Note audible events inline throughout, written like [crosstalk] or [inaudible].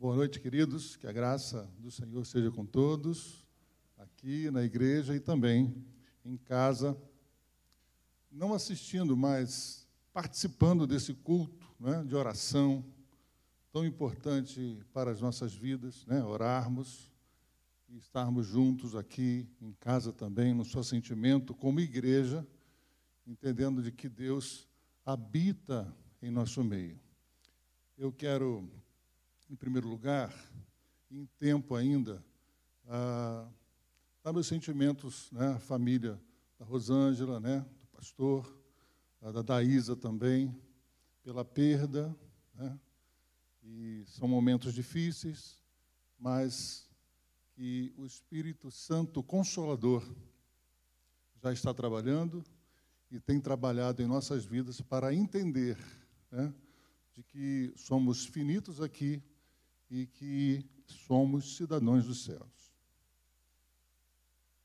Boa noite, queridos. Que a graça do Senhor seja com todos, aqui na igreja e também em casa, não assistindo, mas participando desse culto né, de oração tão importante para as nossas vidas, né, orarmos e estarmos juntos aqui em casa também, no seu sentimento como igreja, entendendo de que Deus habita em nosso meio. Eu quero em primeiro lugar, em tempo ainda, ah, dar meus sentimentos, né, família da Rosângela, né, do pastor, da Daísa também, pela perda, né, e são momentos difíceis, mas que o Espírito Santo Consolador já está trabalhando e tem trabalhado em nossas vidas para entender né, de que somos finitos aqui e que somos cidadãos dos céus.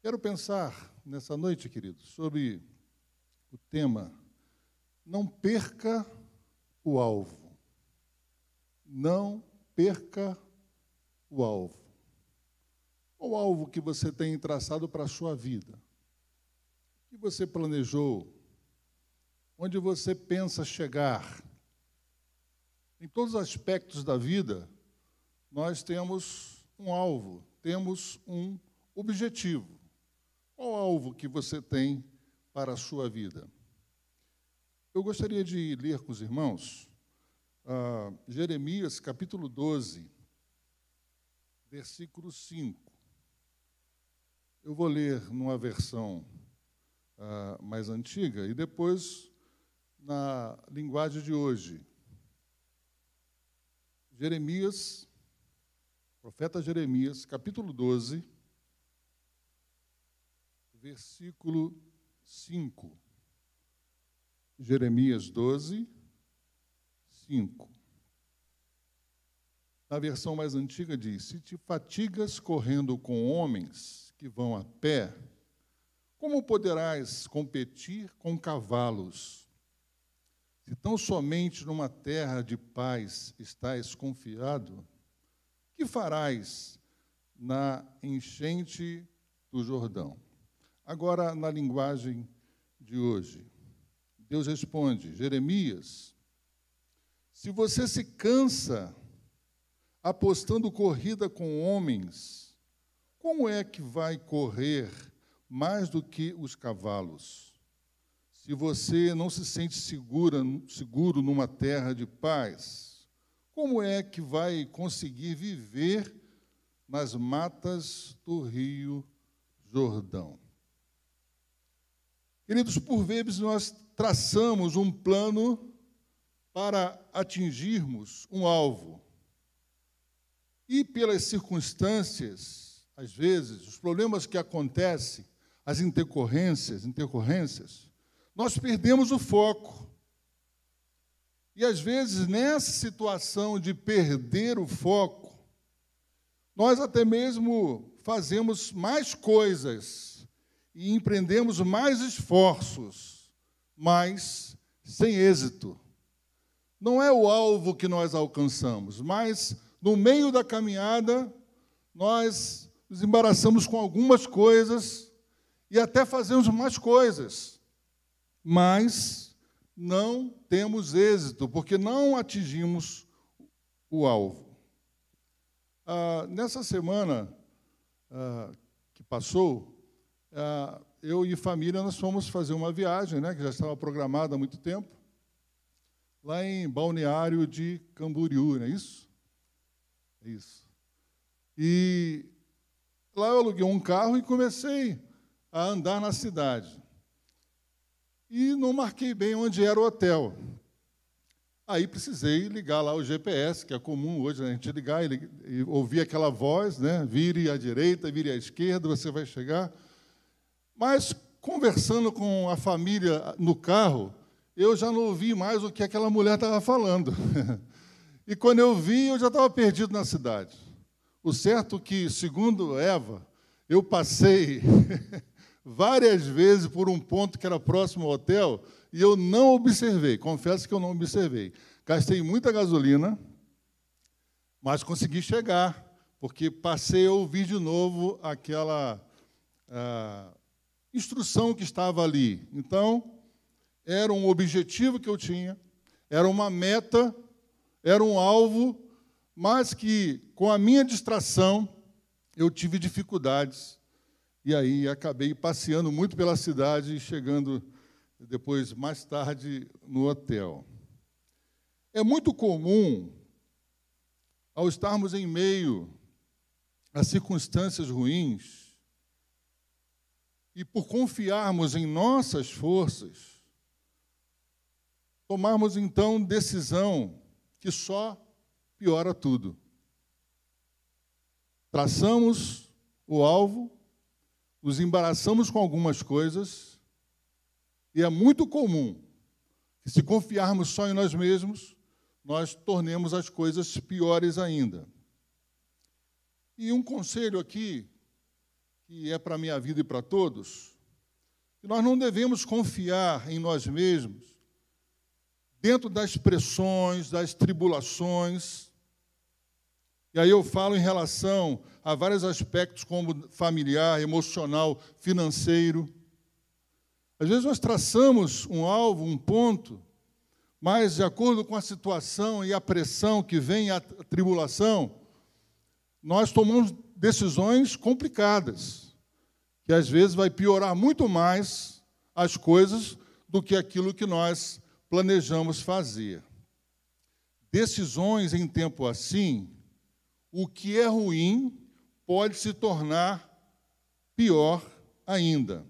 Quero pensar nessa noite, queridos, sobre o tema Não perca o alvo. Não perca o alvo. O alvo que você tem traçado para a sua vida? Que você planejou? Onde você pensa chegar? Em todos os aspectos da vida, nós temos um alvo, temos um objetivo. Qual alvo que você tem para a sua vida? Eu gostaria de ler com os irmãos uh, Jeremias capítulo 12, versículo 5. Eu vou ler numa versão uh, mais antiga e depois na linguagem de hoje. Jeremias Profeta Jeremias, capítulo 12, versículo 5. Jeremias 12, 5. Na versão mais antiga diz: Se te fatigas correndo com homens que vão a pé, como poderás competir com cavalos? Se tão somente numa terra de paz estás confiado, que farás na enchente do Jordão? Agora, na linguagem de hoje, Deus responde: Jeremias, se você se cansa apostando corrida com homens, como é que vai correr mais do que os cavalos? Se você não se sente segura, seguro numa terra de paz, como é que vai conseguir viver nas matas do Rio Jordão? Queridos, por vezes nós traçamos um plano para atingirmos um alvo. E pelas circunstâncias, às vezes, os problemas que acontecem, as intercorrências, intercorrências, nós perdemos o foco. E às vezes, nessa situação de perder o foco, nós até mesmo fazemos mais coisas e empreendemos mais esforços, mas sem êxito. Não é o alvo que nós alcançamos, mas no meio da caminhada, nós nos embaraçamos com algumas coisas e até fazemos mais coisas, mas não temos êxito, porque não atingimos o alvo. Ah, nessa semana ah, que passou, ah, eu e família nós fomos fazer uma viagem, né, que já estava programada há muito tempo, lá em Balneário de Camboriú, não é isso? É isso. E lá eu aluguei um carro e comecei a andar na cidade e não marquei bem onde era o hotel. Aí precisei ligar lá o GPS, que é comum hoje a gente ligar e, e ouvir aquela voz, né? Vire à direita, vire à esquerda, você vai chegar. Mas conversando com a família no carro, eu já não ouvi mais o que aquela mulher estava falando. [laughs] e quando eu vi, eu já estava perdido na cidade. O certo é que, segundo Eva, eu passei [laughs] várias vezes por um ponto que era próximo ao hotel e eu não observei, confesso que eu não observei. Gastei muita gasolina Mas consegui chegar, porque passei a ouvir de novo aquela uh, instrução que estava ali. Então, era um objetivo que eu tinha, era uma meta, era um alvo, mas que com a minha distração eu tive dificuldades. E aí acabei passeando muito pela cidade e chegando depois, mais tarde, no hotel. É muito comum ao estarmos em meio a circunstâncias ruins e por confiarmos em nossas forças, tomarmos então decisão que só piora tudo. Traçamos o alvo, nos embaraçamos com algumas coisas, e é muito comum que, se confiarmos só em nós mesmos, nós tornemos as coisas piores ainda. E um conselho aqui, que é para a minha vida e para todos, que nós não devemos confiar em nós mesmos dentro das pressões, das tribulações. E aí eu falo em relação a vários aspectos, como familiar, emocional, financeiro. Às vezes nós traçamos um alvo, um ponto, mas, de acordo com a situação e a pressão que vem a tribulação, nós tomamos decisões complicadas, que às vezes vai piorar muito mais as coisas do que aquilo que nós planejamos fazer. Decisões em tempo assim, o que é ruim pode se tornar pior ainda.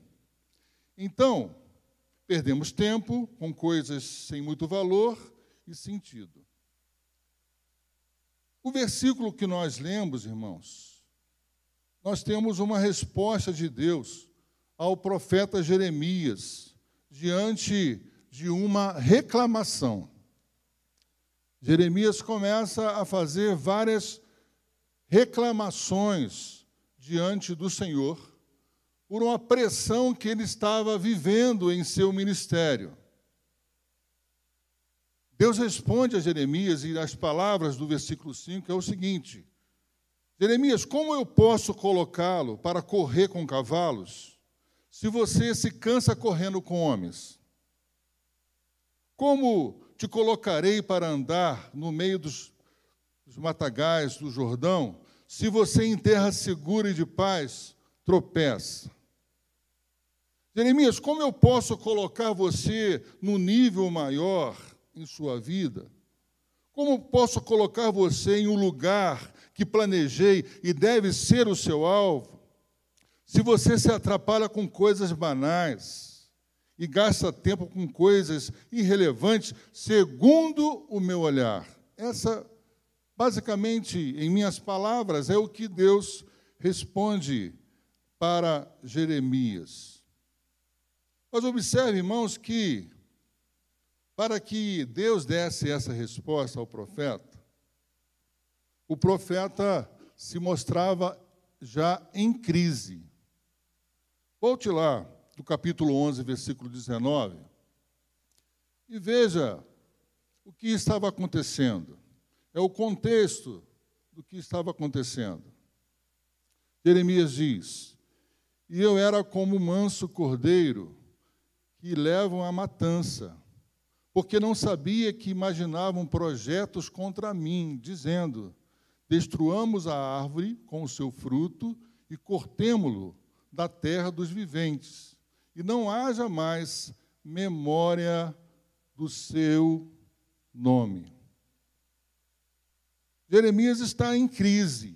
Então, Perdemos tempo com coisas sem muito valor e sentido. O versículo que nós lemos, irmãos, nós temos uma resposta de Deus ao profeta Jeremias diante de uma reclamação. Jeremias começa a fazer várias reclamações diante do Senhor por uma pressão que ele estava vivendo em seu ministério. Deus responde a Jeremias, e as palavras do versículo 5 é o seguinte: Jeremias, como eu posso colocá-lo para correr com cavalos, se você se cansa correndo com homens? Como te colocarei para andar no meio dos, dos matagais do Jordão, se você em terra segura e de paz tropeça? Jeremias, como eu posso colocar você no nível maior em sua vida? Como posso colocar você em um lugar que planejei e deve ser o seu alvo? Se você se atrapalha com coisas banais e gasta tempo com coisas irrelevantes, segundo o meu olhar. Essa, basicamente, em minhas palavras, é o que Deus responde para Jeremias. Mas observe, irmãos, que para que Deus desse essa resposta ao profeta, o profeta se mostrava já em crise. Volte lá do capítulo 11, versículo 19, e veja o que estava acontecendo. É o contexto do que estava acontecendo. Jeremias diz: E eu era como manso cordeiro que levam à matança, porque não sabia que imaginavam projetos contra mim, dizendo: Destruamos a árvore com o seu fruto e cortemo-lo da terra dos viventes, e não haja mais memória do seu nome. Jeremias está em crise.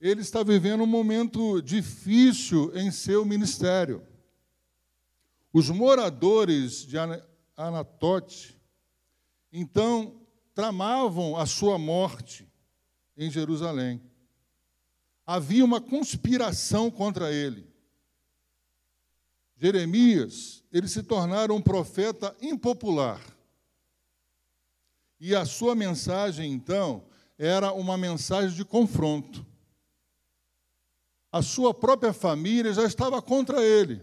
Ele está vivendo um momento difícil em seu ministério. Os moradores de Anatote, então, tramavam a sua morte em Jerusalém. Havia uma conspiração contra ele. Jeremias, ele se tornara um profeta impopular. E a sua mensagem, então, era uma mensagem de confronto. A sua própria família já estava contra ele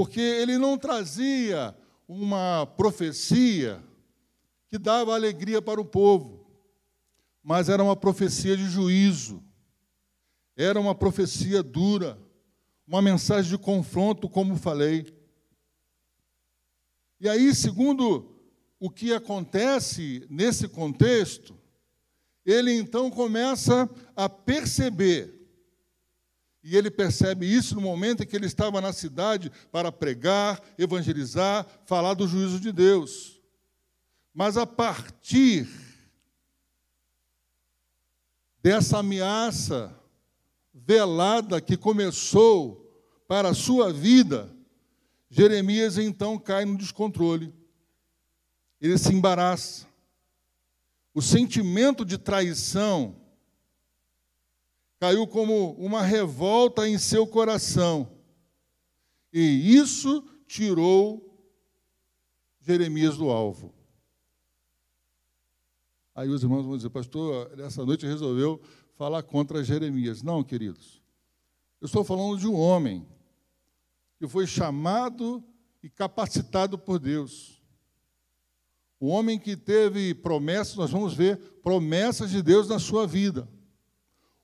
porque ele não trazia uma profecia que dava alegria para o povo, mas era uma profecia de juízo, era uma profecia dura, uma mensagem de confronto, como falei. E aí, segundo o que acontece nesse contexto, ele então começa a perceber, e ele percebe isso no momento em que ele estava na cidade para pregar, evangelizar, falar do juízo de Deus. Mas a partir dessa ameaça velada que começou para a sua vida, Jeremias então cai no descontrole. Ele se embaraça. O sentimento de traição caiu como uma revolta em seu coração. E isso tirou Jeremias do alvo. Aí os irmãos vão dizer, pastor, nessa noite resolveu falar contra Jeremias. Não, queridos. Eu estou falando de um homem que foi chamado e capacitado por Deus. O homem que teve promessas, nós vamos ver promessas de Deus na sua vida.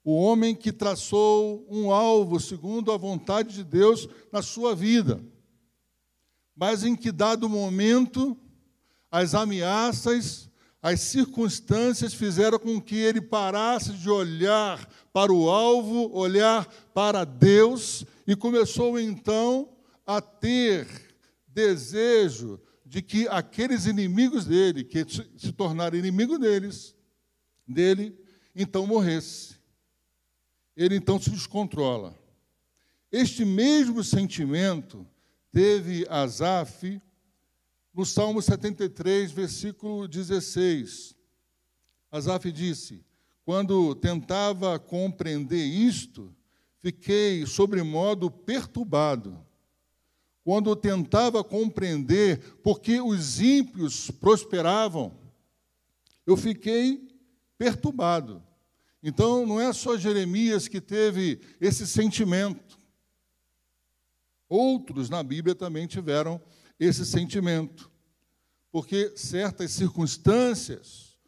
O homem que traçou um alvo segundo a vontade de Deus na sua vida. Mas em que dado momento as ameaças as circunstâncias fizeram com que ele parasse de olhar para o alvo, olhar para Deus, e começou então a ter desejo de que aqueles inimigos dele, que se tornaram inimigos deles, dele, então morresse. Ele então se descontrola. Este mesmo sentimento teve Asaf no Salmo 73, versículo 16, Asaf disse: Quando tentava compreender isto, fiquei sobremodo perturbado. Quando tentava compreender porque os ímpios prosperavam, eu fiquei perturbado. Então, não é só Jeremias que teve esse sentimento. Outros na Bíblia também tiveram esse sentimento, porque certas circunstâncias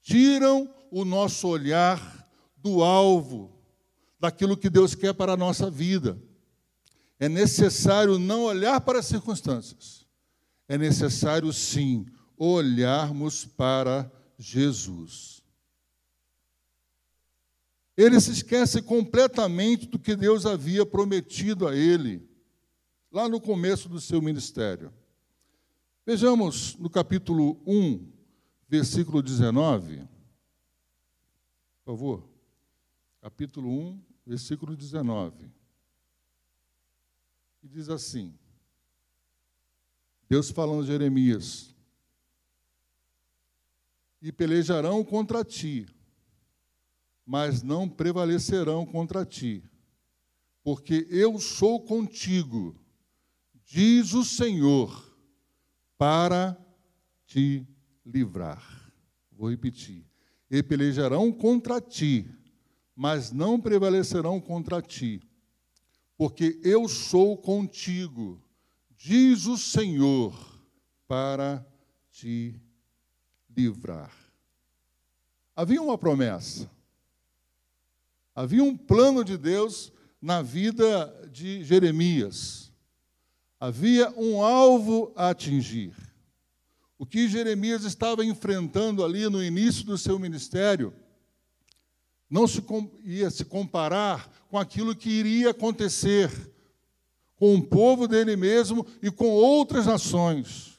tiram o nosso olhar do alvo, daquilo que Deus quer para a nossa vida. É necessário não olhar para as circunstâncias, é necessário sim olharmos para Jesus. Ele se esquece completamente do que Deus havia prometido a ele lá no começo do seu ministério. Vejamos no capítulo 1, versículo 19. Por favor. Capítulo 1, versículo 19. E diz assim: Deus falando a Jeremias: E pelejarão contra ti, mas não prevalecerão contra ti, porque eu sou contigo diz o Senhor, para te livrar. Vou repetir. E pelejarão contra ti, mas não prevalecerão contra ti, porque eu sou contigo, diz o Senhor, para te livrar. Havia uma promessa, havia um plano de Deus na vida de Jeremias. Havia um alvo a atingir. O que Jeremias estava enfrentando ali no início do seu ministério não se ia se comparar com aquilo que iria acontecer com o povo dele mesmo e com outras nações,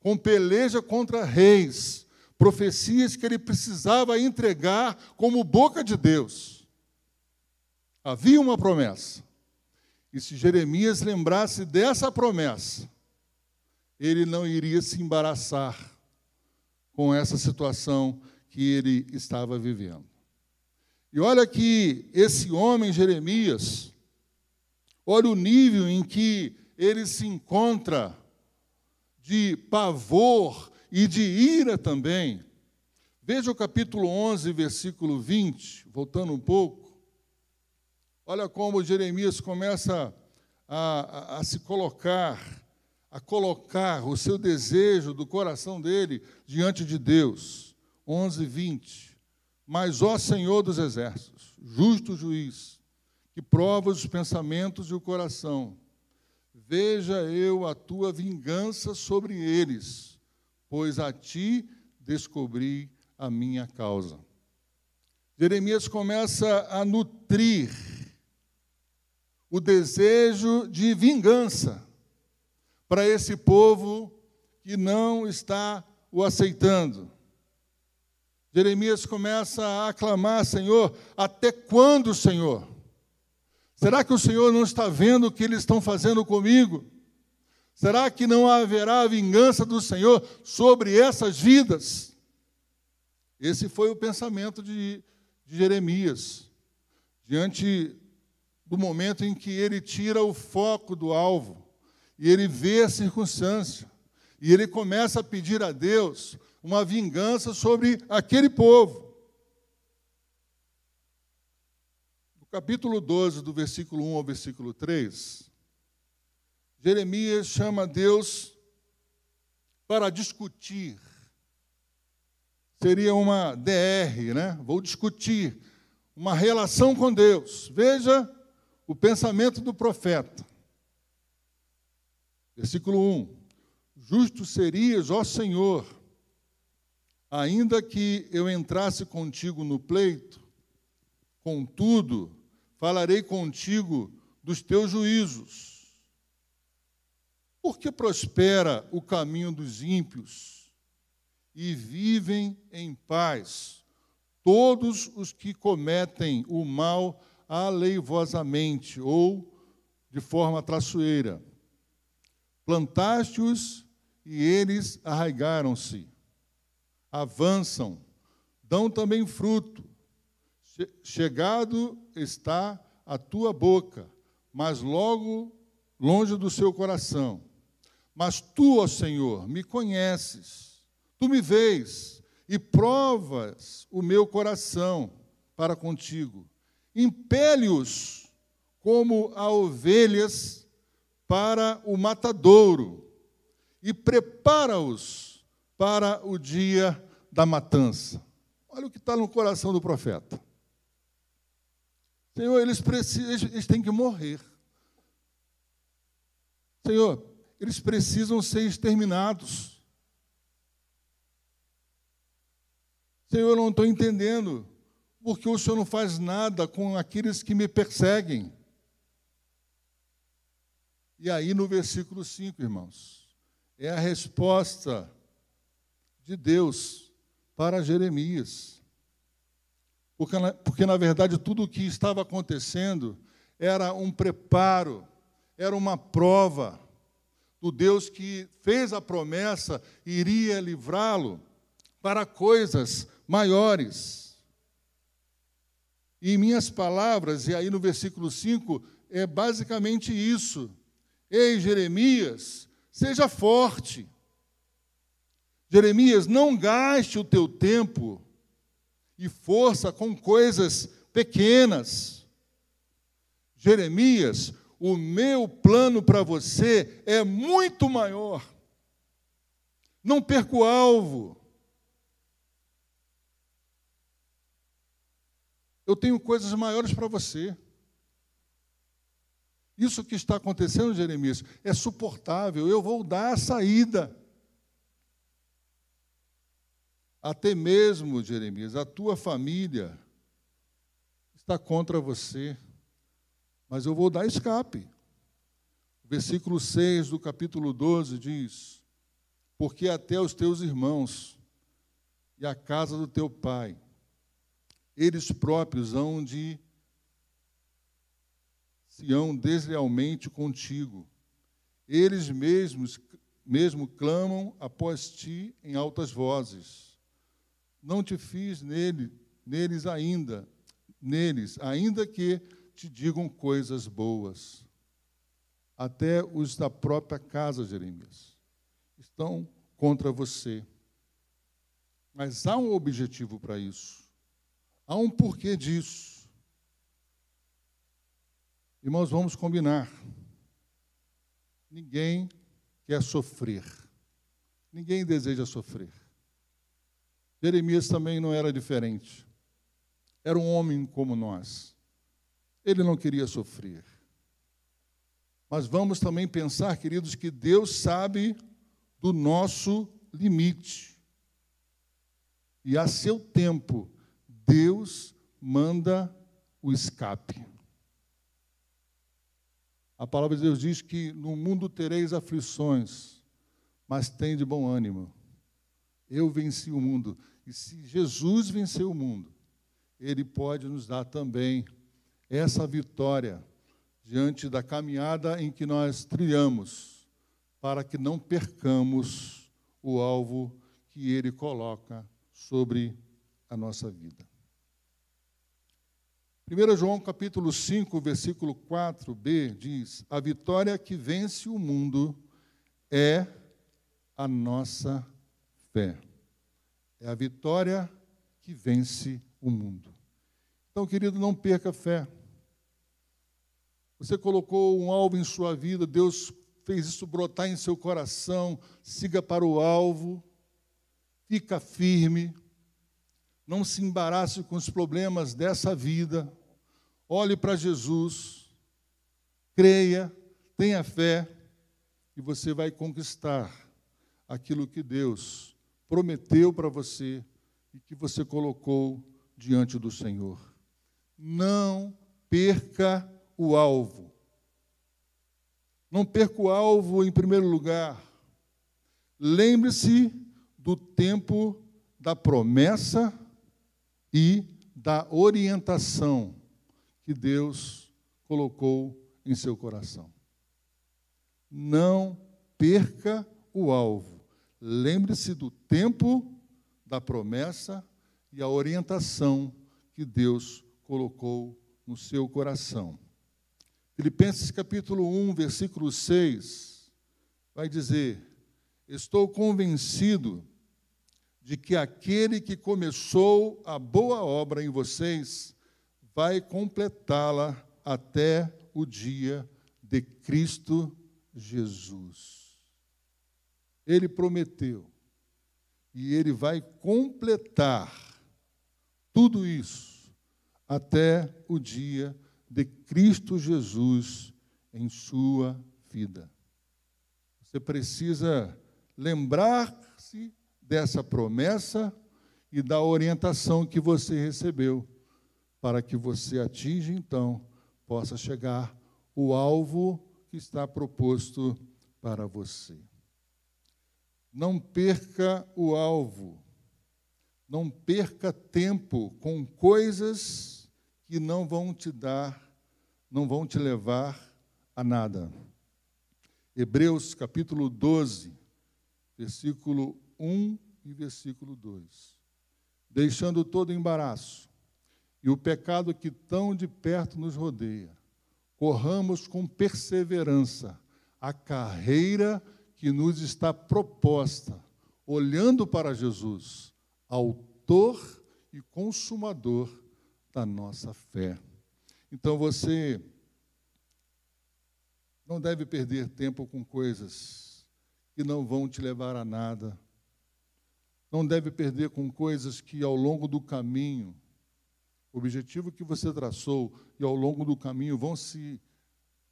com peleja contra reis, profecias que ele precisava entregar como boca de Deus. Havia uma promessa. E se Jeremias lembrasse dessa promessa, ele não iria se embaraçar com essa situação que ele estava vivendo. E olha que esse homem, Jeremias, olha o nível em que ele se encontra de pavor e de ira também. Veja o capítulo 11, versículo 20, voltando um pouco. Olha como Jeremias começa a, a, a se colocar, a colocar o seu desejo do coração dele diante de Deus. 11, 20. Mas, ó Senhor dos exércitos, justo juiz, que provas os pensamentos e o coração, veja eu a tua vingança sobre eles, pois a ti descobri a minha causa. Jeremias começa a nutrir o desejo de vingança para esse povo que não está o aceitando. Jeremias começa a aclamar, Senhor, até quando, Senhor? Será que o Senhor não está vendo o que eles estão fazendo comigo? Será que não haverá vingança do Senhor sobre essas vidas? Esse foi o pensamento de, de Jeremias, diante do momento em que ele tira o foco do alvo e ele vê a circunstância e ele começa a pedir a Deus uma vingança sobre aquele povo. No capítulo 12, do versículo 1 ao versículo 3, Jeremias chama Deus para discutir. Seria uma DR, né? Vou discutir uma relação com Deus. Veja o pensamento do profeta. Versículo 1: Justo serias, ó Senhor, ainda que eu entrasse contigo no pleito, contudo, falarei contigo dos teus juízos. Porque prospera o caminho dos ímpios e vivem em paz todos os que cometem o mal aleivosamente ou de forma traiçoeira. Plantaste-os e eles arraigaram-se, avançam, dão também fruto. Chegado está a tua boca, mas logo longe do seu coração. Mas tu, ó Senhor, me conheces, tu me vês e provas o meu coração para contigo impele-os como a ovelhas para o matadouro e prepara-os para o dia da matança. Olha o que está no coração do profeta. Senhor, eles, precisam, eles têm que morrer. Senhor, eles precisam ser exterminados. Senhor, eu não estou entendendo porque o Senhor não faz nada com aqueles que me perseguem. E aí no versículo 5, irmãos, é a resposta de Deus para Jeremias. Porque, porque na verdade tudo o que estava acontecendo era um preparo, era uma prova do Deus que fez a promessa iria livrá-lo para coisas maiores. E minhas palavras, e aí no versículo 5, é basicamente isso. Ei, Jeremias, seja forte. Jeremias, não gaste o teu tempo e força com coisas pequenas. Jeremias, o meu plano para você é muito maior. Não perca o alvo. Eu tenho coisas maiores para você. Isso que está acontecendo, Jeremias, é suportável. Eu vou dar a saída. Até mesmo, Jeremias, a tua família está contra você, mas eu vou dar escape. Versículo 6 do capítulo 12 diz: Porque até os teus irmãos e a casa do teu pai eles próprios hão de se hão deslealmente contigo. Eles mesmos mesmo clamam após ti em altas vozes. Não te fiz nele, neles ainda, neles, ainda que te digam coisas boas. Até os da própria casa, Jeremias, estão contra você. Mas há um objetivo para isso. Há um porquê disso. Irmãos, vamos combinar. Ninguém quer sofrer. Ninguém deseja sofrer. Jeremias também não era diferente. Era um homem como nós. Ele não queria sofrer. Mas vamos também pensar, queridos, que Deus sabe do nosso limite. E a seu tempo, Deus manda o escape. A palavra de Deus diz que no mundo tereis aflições, mas tem de bom ânimo. Eu venci o mundo. E se Jesus venceu o mundo, ele pode nos dar também essa vitória diante da caminhada em que nós trilhamos, para que não percamos o alvo que ele coloca sobre a nossa vida. 1 João capítulo 5, versículo 4b diz: A vitória que vence o mundo é a nossa fé. É a vitória que vence o mundo. Então, querido, não perca a fé. Você colocou um alvo em sua vida, Deus fez isso brotar em seu coração, siga para o alvo, fica firme, não se embarace com os problemas dessa vida. Olhe para Jesus, creia, tenha fé, e você vai conquistar aquilo que Deus prometeu para você e que você colocou diante do Senhor. Não perca o alvo. Não perca o alvo em primeiro lugar. Lembre-se do tempo da promessa e da orientação que Deus colocou em seu coração. Não perca o alvo. Lembre-se do tempo da promessa e a orientação que Deus colocou no seu coração. Filipenses capítulo 1, versículo 6, vai dizer: Estou convencido de que aquele que começou a boa obra em vocês vai completá-la até o dia de Cristo Jesus. Ele prometeu, e ele vai completar tudo isso até o dia de Cristo Jesus em sua vida. Você precisa lembrar-se dessa promessa e da orientação que você recebeu para que você atinja, então, possa chegar o alvo que está proposto para você. Não perca o alvo. Não perca tempo com coisas que não vão te dar, não vão te levar a nada. Hebreus capítulo 12, versículo 1 e versículo 2. Deixando todo embaraço e o pecado que tão de perto nos rodeia. Corramos com perseverança a carreira que nos está proposta, olhando para Jesus, autor e consumador da nossa fé. Então você não deve perder tempo com coisas que não vão te levar a nada. Não deve perder com coisas que ao longo do caminho o objetivo que você traçou e ao longo do caminho vão se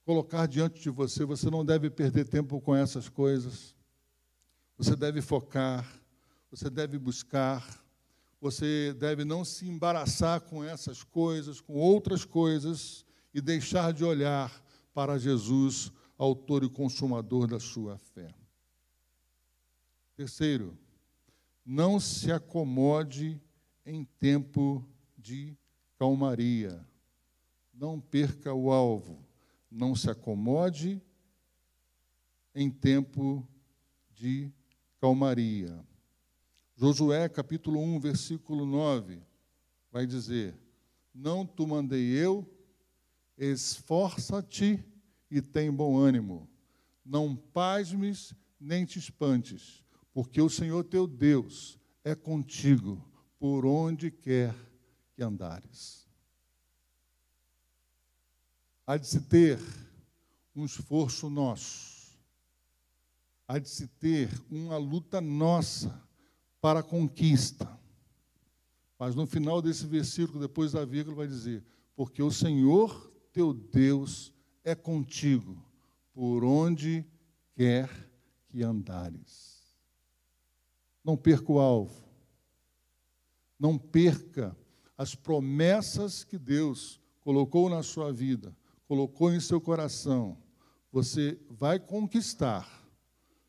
colocar diante de você, você não deve perder tempo com essas coisas. Você deve focar, você deve buscar, você deve não se embaraçar com essas coisas, com outras coisas e deixar de olhar para Jesus, autor e consumador da sua fé. Terceiro, não se acomode em tempo de calmaria. Não perca o alvo. Não se acomode em tempo de calmaria. Josué capítulo 1, versículo 9, vai dizer: Não tu mandei eu, esforça-te e tem bom ânimo. Não pasmes nem te espantes, porque o Senhor teu Deus é contigo por onde quer que andares. Há de se ter um esforço nosso há de se ter uma luta nossa para a conquista. Mas no final desse versículo, depois da vírgula, vai dizer: Porque o Senhor teu Deus é contigo, por onde quer que andares. Não perca o alvo. Não perca as promessas que Deus colocou na sua vida, colocou em seu coração. Você vai conquistar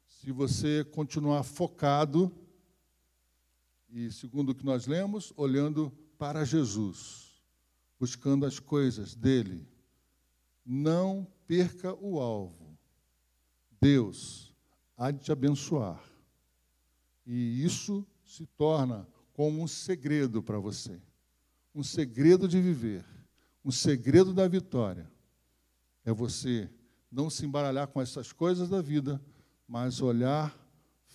se você continuar focado e, segundo o que nós lemos, olhando para Jesus, buscando as coisas dele. Não perca o alvo. Deus há de te abençoar. E isso se torna como um segredo para você um segredo de viver, um segredo da vitória. É você não se embaralhar com essas coisas da vida, mas olhar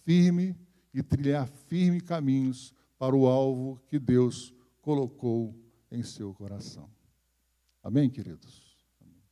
firme e trilhar firme caminhos para o alvo que Deus colocou em seu coração. Amém, queridos?